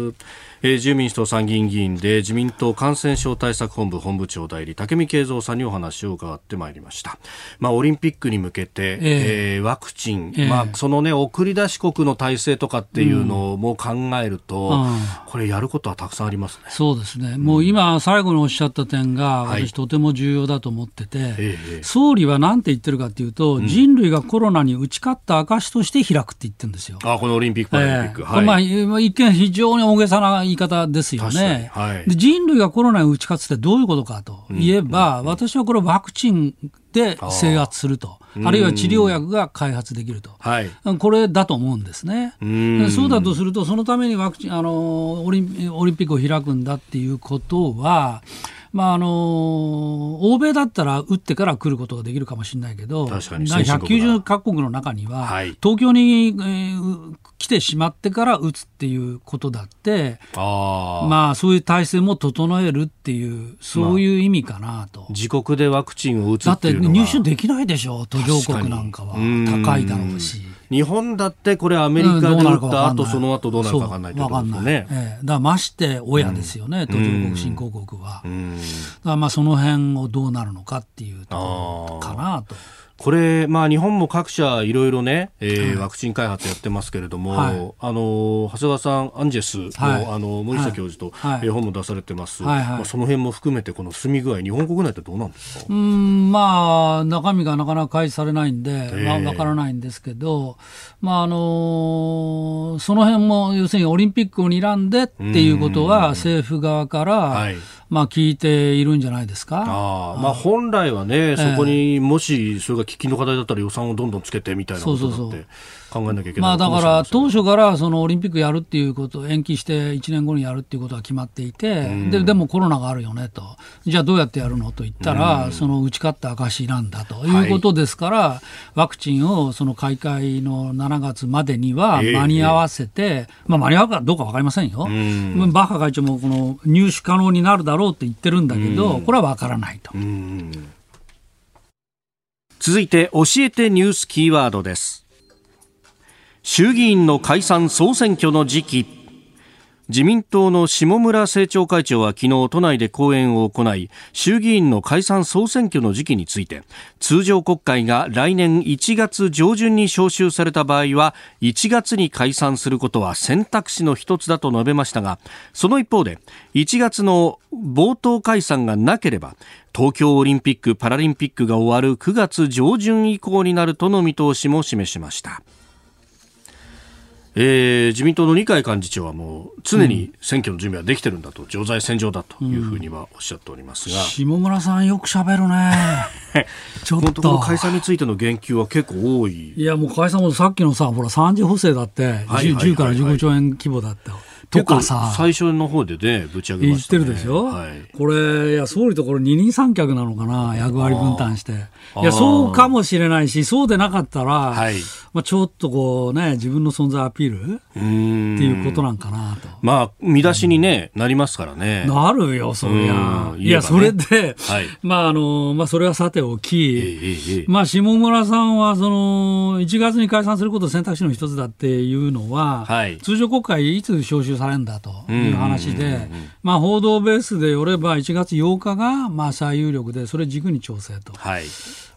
えー、自由民主党参議院議員で自民党感染症対策本部本部長代理武見敬三さんにお話を伺ってまいりました、まあ、オリンピックに向けて、えー、えー、ワクチン、えー、まあ、その、ね、送り出し国の体制とかっていうのも考えると、うん、これやることはたくさんありますね。そうですね、もう今最後におっしゃった点が私とても重要だと思ってて、はい、総理は何て言ってるかというと、うん、人類がコロナに打ち勝った証として開くって言ってるんですよ。あこのオリンピック・パラリンピック、えー、はい、まあ、一見非常に大げさな言い方ですよね、はい、で人類がコロナに打ち勝つってどういうことかと。いえば、うん、私はこれワクチンで制圧すると。あるいは治療薬が開発できると、はい、これだと思うんですね。そうだとすると、そのためにワクチンあのオリンオリンピックを開くんだっていうことは、まああの欧米だったら打ってから来ることができるかもしれないけど、190か国の中には、はい、東京に、えー、来てしまってから打つっていうことだって、あまあ、そういう体制も整えるっていう、そういう意味かなと。まあ、自国でワクチンを打つだって入手できないでしょ、途上国なんかは。高いだろうし。日本だってこれアメリカで打った後、その後どうなるか分かんないところですね。ええ、だまして親ですよね、途上国、新興国は。だまあその辺をどうなるのかっていうところかなと。これ、まあ、日本も各社いろいろね、えー、ワクチン開発やってますけれども、はい、あの長谷川さん、アンジェスのはい、あの森下教授と、はい、本も出されてます、はいはい、まあ、その辺も含めて、この進み具合、日本国内ってどうなんですか？うんまあ、中身がなかなか開示されないんで、まあ、わからないんですけど、まああのー、その辺も要するにオリンピックを睨んでっていうことは、政府側から、はいまあ、聞いているんじゃないですか？あまあ、本来はね、そこにもしそれが喫緊の課題だったら予算をどんどんつけてみたいなことだって考えなきゃいけない、まあ、だから当初からそのオリンピックやるっていうこと延期して1年後にやるっていうことは決まっていて、ででもコロナがあるよねと、じゃあどうやってやるのと言ったら、その打ち勝った証なんだということですから、はい、ワクチンをその開会の7月までには間に合わせて、えー、まあ、間に合うかどうか分かりませんよ、バッハ会長もこの入手可能になるだろうって言ってるんだけど、これは分からないと。続いて教えてニュースキーワードです衆議院の解散総選挙の時期自民党の下村政調会長は昨日都内で講演を行い衆議院の解散総選挙の時期について通常国会が来年1月上旬に召集された場合は1月に解散することは選択肢の一つだと述べましたがその一方で1月の冒頭解散がなければ東京オリンピック・パラリンピックが終わる9月上旬以降になるとの見通しも示しました。えー、自民党の二階幹事長はもう常に選挙の準備はできてるんだと、常在戦場だというふうにはおっしゃっておりますが、うん、下村さんよくしゃべるね。ちょっと。この解散についての言及は結構多い。いやもう解散もさっきのさほら3次補正だって、はいはいはいはい、10から15兆円規模だったとかさ。最初の方でね、ぶち上げました、ね、言ってるでしょ、はい、これ、いや、総理とこれ二人三脚なのかな、役割分担して。いや、そうかもしれないし、そうでなかったら、はい、まあちょっとこうね、自分の存在アピールっていうことなんかなと。まあ、見出しにね、なりますからね。なるよ、そりゃ。いや、それで、はい、まあ、あの、まあ、それはさておき、まあ、下村さんは、その、1月に解散すること選択肢の一つだっていうのは、はい、通常国会いつ召集されるんだという話で、まあ、報道ベースでよれば、1月8日が、まあ、最有力で、それ軸に調整と。はい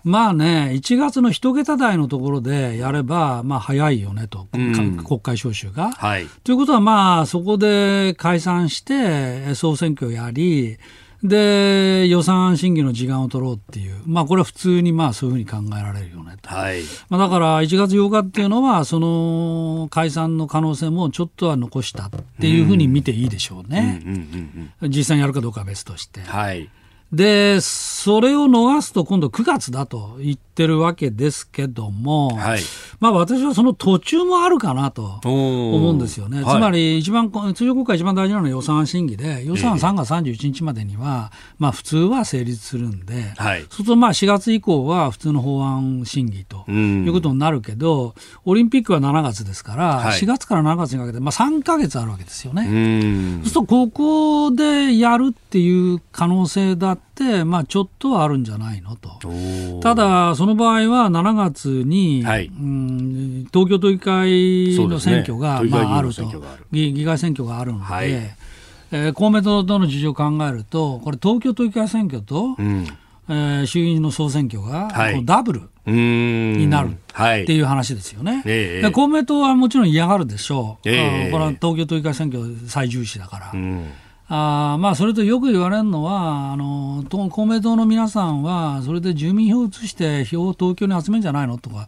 まあね、1月の一桁台のところでやれば、まあ早いよねと、うん、国会召集が。はい、ということは、まあそこで解散して、総選挙をやり、で、予算案審議の時間を取ろうっていう、まあ、これは普通にまあそういうふうに考えられるよねと、はい。まあ、だから1月8日っていうのは、その解散の可能性もちょっとは残したっていうふうに見ていいでしょうね、実際にやるかどうかは別として。はいで、それを逃すと今度9月だと言ってるわけですけども、はい、まあ私はその途中もあるかなと思うんですよね。つまり一番、通常国会一番大事なのは予算審議で、予算は3月31日までには、まあ普通は成立するんで、はい、そうするとまあ4月以降は普通の法案審議ということになるけど、オリンピックは7月ですから、4月から7月にかけて、まあ3か月あるわけですよね。そうするとここでやるっていう可能性だって、まあ、ちょっとはあるんじゃないのと。ただ、その場合は7月に、はい、うん東京都議会の選挙が、ね、まあ、あると。議、議会選挙があるので、はい、えー、公明党との事情を考えると、これ、東京都議会選挙と、うん。えー、衆院の総選挙が、はい、ダブルになるっていう話ですよね、えー、公明党はもちろん嫌がるでしょう、えー、これは東京都議会選挙最重視だから。うんあまあ、それとよく言われるのはあの、公明党の皆さんは、それで住民票を移して票を東京に集めるんじゃないのとか、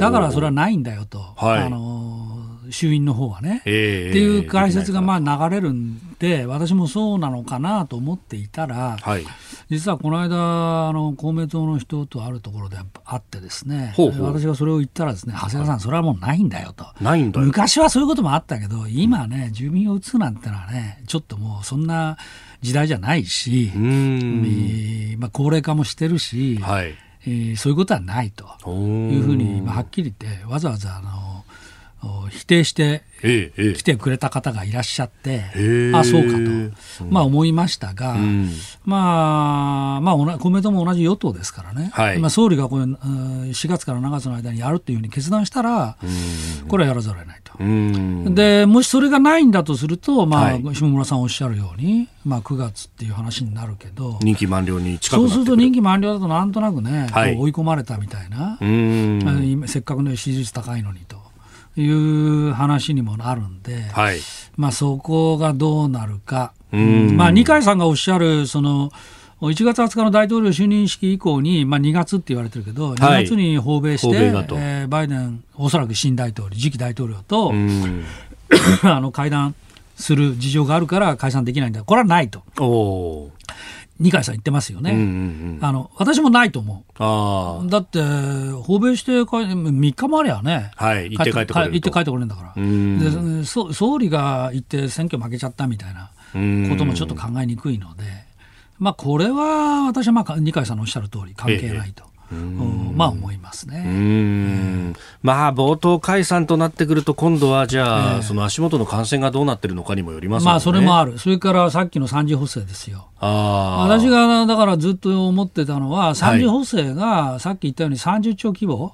だからそれはないんだよと、はい、あの衆院の方はね、えー、っていう解説がまあ流れるんで、私もそうなのかなと思っていたら、はい、実はこの間あの、公明党の人とあるところであってですね、ほうほう。私がそれを言ったらですね、長谷川さん、それはもうないんだよと。ないんだ昔はそういうこともあったけど、今ね、住民を打つなんてのはね、ちょっともうそんな時代じゃないし、まあ、高齢化もしてるし、はい。えー、そういうことはないと。いうふうに、まあ、はっきり言って、わざわざあの否定して来てくれた方がいらっしゃって、え。あそうかと、まあ、思いましたが、うん、まあ、まあ、公明党も同じ与党ですからね、はい、まあ、総理がこれ4月から7月の間にやるというふうに決断したら、これはやらざるを得ないと。でもしそれがないんだとすると、まあ、はい、下村さんおっしゃるように、まあ、9月っていう話になるけど、任期満了に近くそうすると任期満了だとなんとなくね、はい、追い込まれたみたいな、せっかくの支持率高いのにと。いう話にもなるんで、はい、まあ、そこがどうなるか、まあ、二階さんがおっしゃるその1月20日の大統領就任式以降に、まあ、2月って言われてるけど、2月に訪米して、えー、バイデン、おそらく新大統領、次期大統領と あの会談する事情があるから解散できないんだ、これはないと。二階さん言ってますよね、うんうんうん、あの私もないと思う、あだって、訪米して3日もありゃね、はい、行って帰ってこれる行って帰ってこれるんだから。でそ、総理が行って選挙負けちゃったみたいなこともちょっと考えにくいので、まあ、これは私はまあ二階さんのおっしゃる通り、関係ないと。ええまあ思いますね。うん。まあ冒頭解散となってくると今度はじゃあ、えー、その足元の感染がどうなってるのかにもよります、ね、まあそれもある。それからさっきの三次補正ですよ。あ私がだからずっと思ってたのは三次補正がさっき言ったように30兆規模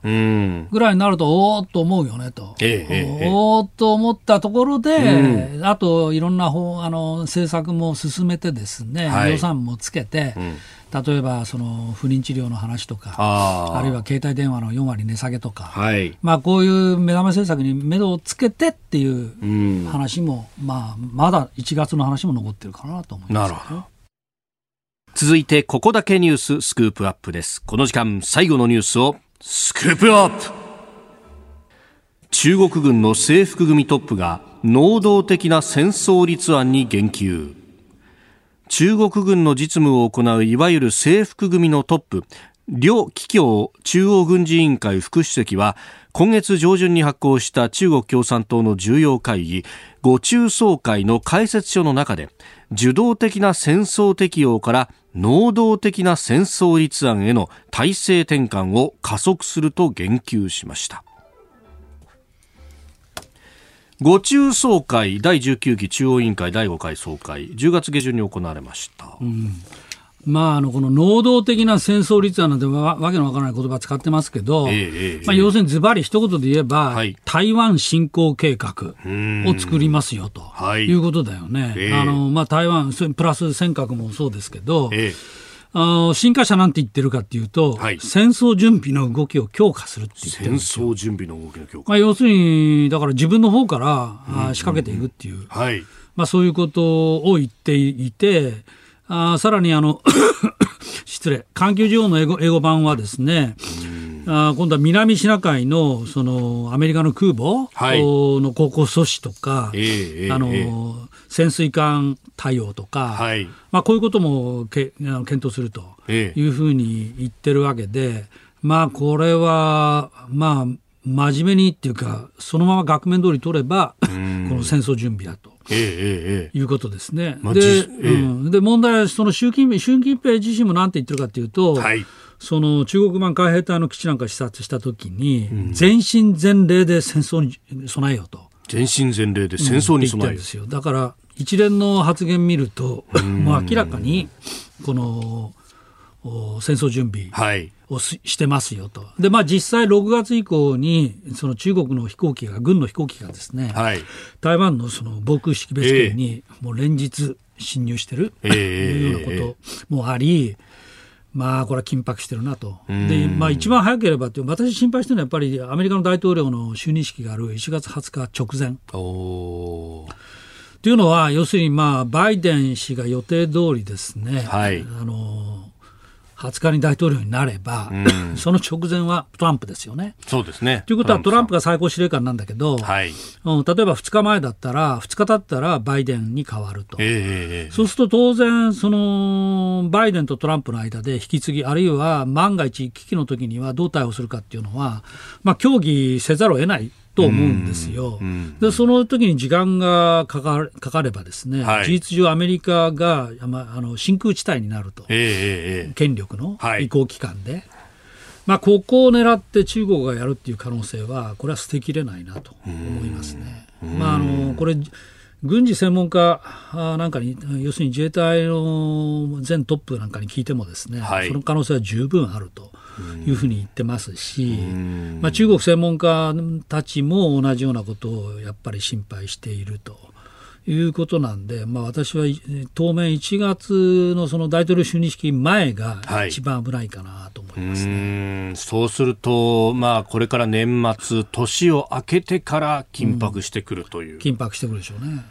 ぐらいになるとおおっと思うよねと。えー、おおっと思ったところで、あといろんな法あの政策も進めてですね、はい、予算もつけて、うん例えばその不妊治療の話とかあるいは携帯電話の4割値下げとか、はい、まあ、こういう目玉政策に目処をつけてっていう話も、うん、まあ、まだ1月の話も残ってるかなと思います、ね、なるほど。続いてここだけニューススクープアップです。この時間最後のニュースをスクープアップ。中国軍の制服組トップが能動的な戦争立案に言及中国軍の実務を行ういわゆる制服組のトップ両企業中央軍事委員会副主席は今月上旬に発行した中国共産党の重要会議五中総会の解説書の中で受動的な戦争適用から能動的な戦争立案への体制転換を加速すると言及しました。五中総会第19期中央委員会第5回総会10月下旬に行われました。うん。まあ、あのこの能動的な戦争立案なんてわわけのわからない言葉使ってますけど、えまあ、要するにズバリ一言で言えば、はい、台湾侵攻計画を作りますよとい。うことだよね。えあのまあ、台湾プラス尖閣もそうですけど、えあ新華社なんて言ってるかっていうと、はい、戦争準備の動きを強化するって言ってるんですよ。戦争準備の動きの強化、まあ、要するに、だから自分の方から、うん、仕掛けていくっていう、はい、まあ、そういうことを言っていて、あさらにあの 失礼、環球時報の英語英語版はですね、あ今度は南シナ海のそのアメリカの空母の航行阻止とか、はい、あの、えー、潜水艦対応とか、はい、まあ、こういうこともけ検討するというふうに言ってるわけで、まあ、これは、まあ、真面目にっていうか、そのまま額面通り取れば、この戦争準備だと。ええいうことですね。まあ、で、うん、で問題はその習近平習近平自身もなんて言ってるかというと、はい、その中国版海兵隊の基地なんか視察したときに、うん、全身全霊で戦争に備えようと。全身全霊で戦争に備えよ。う、うん、ですよ。だから一連の発言見ると、もう明らかにこの戦争準備。はいをしてますよと。で、まあ実際6月以降に、その中国の飛行機が、軍の飛行機がですね、はい、台湾のその防空識別圏にもう連日侵入してる、というようなこともあり、まあこれは緊迫してるなと。で、まあ一番早ければって、私心配してるのはやっぱりアメリカの大統領の就任式がある1月20日直前。というのは、要するに、まあ、バイデン氏が予定通りですね、はい、あの20日に大統領になれば、うん、その直前はトランプですよね。そうですね。ということはトランプが最高司令官なんだけど、はい、うん、例えば2日前だったら、2日経ったらバイデンに変わると。えー、そうすると当然、そのバイデンとトランプの間で引き継ぎ、あるいは万が一危機の時にはどう対応するかっていうのは、まあ、協議せざるを得ないと思うんですよ。でその時に時間がかかかかればですね、はい、事実上アメリカが、まあ、あの真空地帯になると、えー、権力の移行期間で。はい、まあ、ここを狙って中国がやるっていう可能性は、これは捨てきれないなと思いますね。まあ、あのこれ軍事専門家なんかに、要するに自衛隊の前トップなんかに聞いてもですね、はい、その可能性は十分あると。いうふうに言ってますし、まあ、中国専門家たちも同じようなことをやっぱり心配していると。いうことなんで、まあ、私は当面1月のその大統領就任式前が一番危ないかなと思いますね、はい、そうすると、まあ、これから年末、年を明けてから緊迫してくるという、うん、緊迫してくるでしょうね。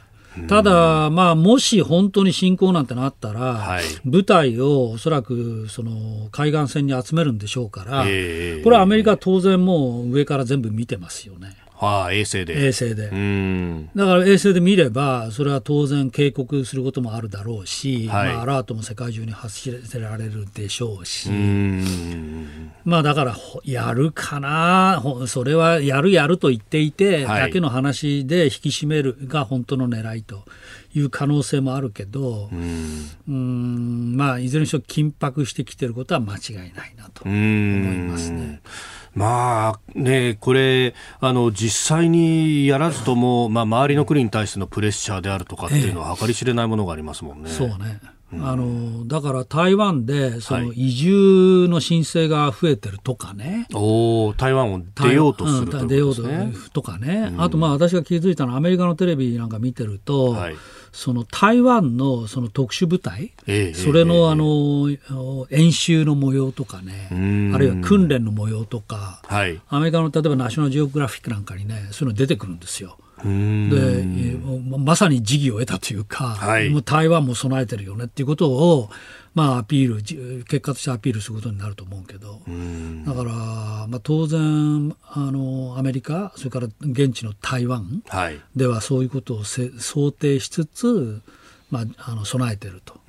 ただ、まあ、もし本当に侵攻なんてなったら、はい、部隊をおそらくその海岸線に集めるんでしょうから、えー、これはアメリカは当然もう上から全部見てますよね。ああ衛星で。衛星で。だから衛星で見れば、それは当然警告することもあるだろうし、はい、まあ、アラートも世界中に発せられるでしょうし、まあだから、やるかな、それはやるやると言っていて、だけの話で引き締めるが本当の狙いという可能性もあるけど、うん。まあ、いずれにしろ緊迫してきてることは間違いないなと思いますね。まあね、これ、あの実際にやらずとも、まあ、周りの国に対してのプレッシャーであるとかっていうのは、計り知れないものがありますもんね。そうね。あのだから台湾でその移住の申請が増えてるとかね、はい、お台湾を出ようとすると、ね、出ようとかね、うん、あとまあ私が気づいたのはアメリカのテレビなんか見てると、はい、その台湾のその特殊部隊、えー、それのあの、えー、演習の模様とかね、あるいは訓練の模様とか、はい、アメリカの例えばナショナルジオグラフィックなんかにね、そういうの出てくるんですよ。でまさに時宜を得たというか、はい、もう台湾も備えてるよねっていうことを、まあ、アピール結果としてアピールすることになると思うけど。だから、まあ、当然あのアメリカそれから現地の台湾ではそういうことを想定しつつ、まあ、あの備えてると、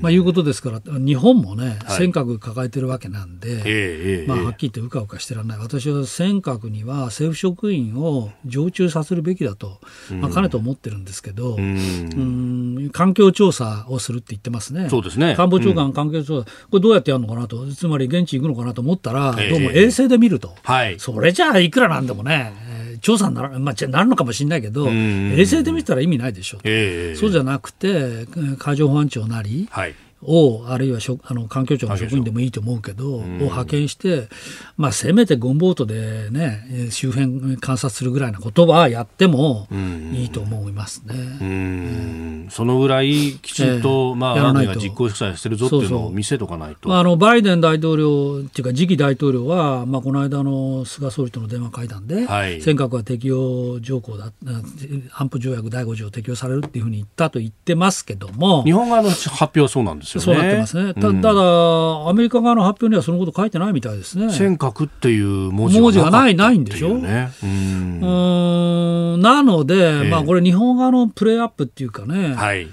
まあ、いうことですから日本もね、尖閣抱えてるわけなんで、まあ、はっきり言ってうかうかしてらんない。私は尖閣には政府職員を常駐させるべきだと、まあ、かねと思ってるんですけど、うん。環境調査をするって言ってますね。そうですね。官房長官環境調査、これどうやってやるのかなとつまり現地行くのかなと思ったら、どうも衛星で見ると、はい、それじゃあいくらなんでもね調査になら、まあ、なるのかもしれないけど、衛星で見たら意味ないでしょ、えー、そうじゃなくて海上保安庁なり、はいをあるいはあの環境庁の職員でもいいと思うけど、を派遣して、まあ、せめてゴンボートで、ね、周辺観察するぐらいなことはやってもいいと思いますね。うん。そのぐらいきちんと、えー、まあ、あなが実行さえしてるぞっていうのを見せとかないと。あのバイデン大統領っていうか次期大統領は、まあ、この間の菅総理との電話会談で、はい、尖閣は適用条項だ安保条約第5条適用されるっていうふうに言ったと言ってますけども。日本側の発表はそうなんですですよね。そうなってますね。た,、ただ、アメリカ側の発表にはそのこと書いてないみたいですね。尖閣っていう文字がない、ないんでしょ？ね、うん。なので、えー、まあこれ日本側のプレーアップっていうかね。はい。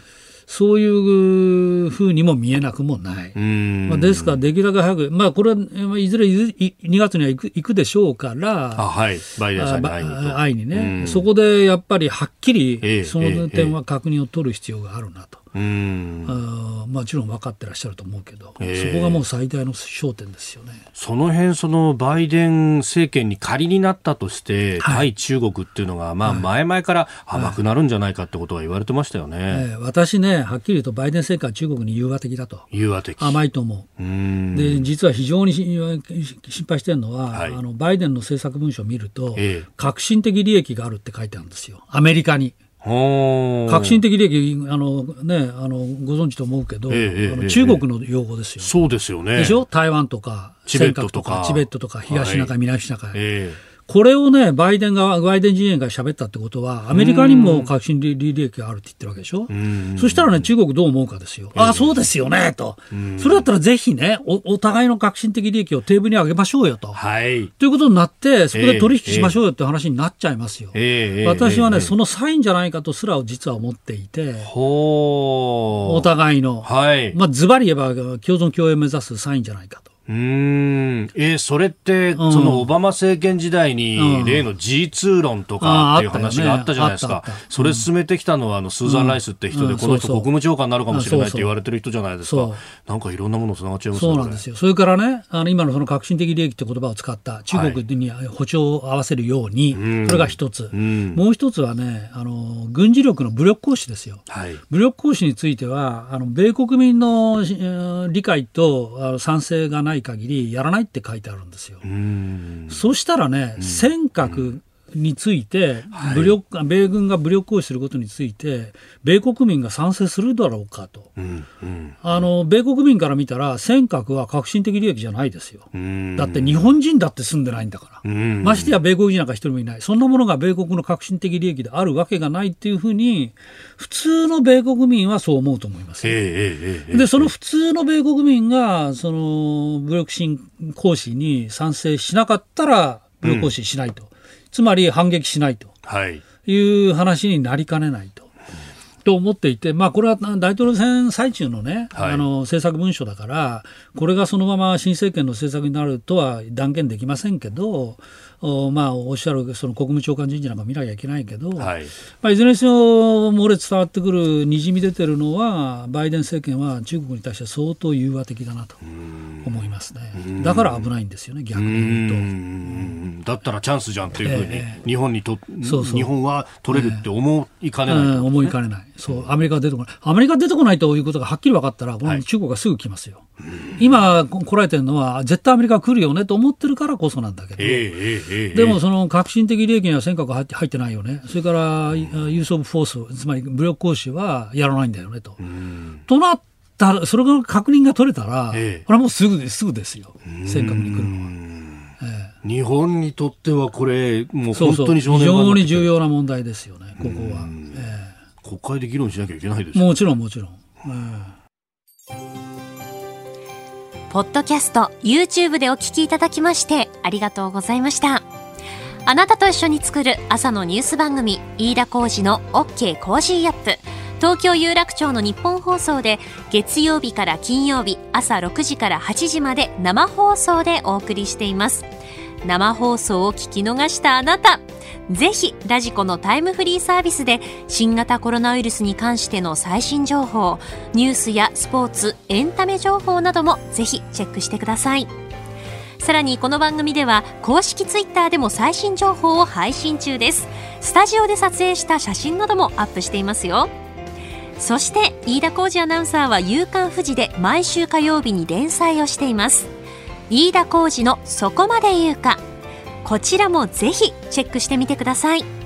そういうふうにも見えなくもない。まあ、ですから、できるだけ早く、まあ、これは、いずれ2月には行く行くでしょうから、あはい、バイデンさんに会いに会いにね、そこでやっぱりはっきり、その点は確認を取る必要があるなと。うんあもちろん分かってらっしゃると思うけど、えー、そこがもう最大の焦点ですよね。その辺そのバイデン政権に仮になったとして、はい、対中国っていうのが、まあ、前々から甘くなるんじゃないかってことは言われてましたよね、はいえー、私ね、はっきり言うと、バイデン政権は中国に融和的だと、融和的。甘いと思う、うで実は非常に心配してるのは、はい、あの、バイデンの政策文書を見ると、えー、革新的利益があるって書いてあるんですよ、アメリカに。革新的利益あの、ね、あのご存知と思うけど、ええ、あの中国の用語ですよ、そうですよね。でしょ？台湾とかチベットとか。チベットとか東シナ海、南シナ海、えこれをね、バイデンが、バイデン陣営が喋ったってことは、アメリカにも革新利益があるって言ってるわけでしょ？そしたらね、中国どう思うかですよ。ああ、そうですよね、と。それだったらぜひねお、お互いの革新的利益をテーブルに上げましょうよと。はい。ということになって、そこで取引しましょうよって話になっちゃいますよ。私はね、そのサインじゃないかとすら実は思っていて、お互いの、はい。まあ、ズバリ言えば共存共栄を目指すサインじゃないかと。うん、えー、それって、うん、そのオバマ政権時代に、例の G2 論とかっていう話があったじゃないですか、ね、それ進めてきたのはあのスーザン・ライスって人で、この人、国務長官になるかもしれないって言われてる人じゃないですか、なんかいろんなものつながっちゃいますね。そうなんですよ。それからね、あの今のその革新的利益って言葉を使った中国に歩調を合わせるように、はい、それが一つ、うん、もう一つはねあの、軍事力の武力行使ですよ。はい、武力行使については、あの米国民の理解と賛成がない限り、やらないって書いてあるんですよ。そしたらね、尖閣について、武力、はい、米軍が武力行使することについて、米国民が賛成するだろうかと、うんうん、あの米国民から見たら、尖閣は革新的利益じゃないですよ、だって日本人だって住んでないんだから、ましてや米国人なんか一人もいない、そんなものが米国の革新的利益であるわけがないっていうふうに、普通の米国民はそう思うと思います。で、その普通の米国民が、その武力行使に賛成しなかったら、武力行使しないと。つまり反撃しないと。い。う話になりかねないと。と思っていて、まあ、これは大統領選最中のね、はい、あの政策文書だから、これがそのまま新政権の政策になるとは断言できませんけど、おまあ、おっしゃるその国務長官人事なんか見なきゃいけないけど、はい。まあ、いずれにせよ漏れ伝わってくるにじみ出てるのはバイデン政権は中国に対して相当融和的だなとますね。だから危ないんですよね逆に言うと。だったらチャンスじゃんっていうふうに、えー、日本にとそうそう。日本は取れるって思いかねない、ね。えー、思いかねない。そうアメリカ出てこない。アメリカ出てこないということがはっきり分かったらこの中国がすぐ来ますよ、はい、今来られてるのは絶対アメリカ来るよねと思ってるからこそなんだけど、えーえーでもその革新的利益には尖閣入って入ってないよね、それからユース・オブ・フォース、つまり武力行使はやらないんだよねと。となったら、それが確認が取れたら、ええ、これはもうすぐですぐですよ、尖閣に来るのは。ええ、日本にとってはこれ、もう本当に非常に重要な問題ですよね、ここは。ええ、国会で議論しなきゃいけないですもちろん、もちろん。ええポッドキャスト、YouTube でお聞きいただきましてありがとうございました。あなたと一緒に作る朝のニュース番組、飯田浩司の OK Cozy up。東京有楽町の日本放送で月曜日から金曜日朝6時から8時まで生放送でお送りしています。生放送を聞き逃したあなた、ぜひラジコのタイムフリーサービスで新型コロナウイルスに関しての最新情報、ニュースやスポーツ、エンタメ情報などもぜひチェックしてください。さらにこの番組では公式ツイッターでも最新情報を配信中ですスタジオで撮影した写真などもアップしていますよそして飯田浩二アナウンサーは夕刊富士で毎週火曜日に連載をしています。飯田浩二のそこまで言うか。こちらもぜひチェックしてみてください。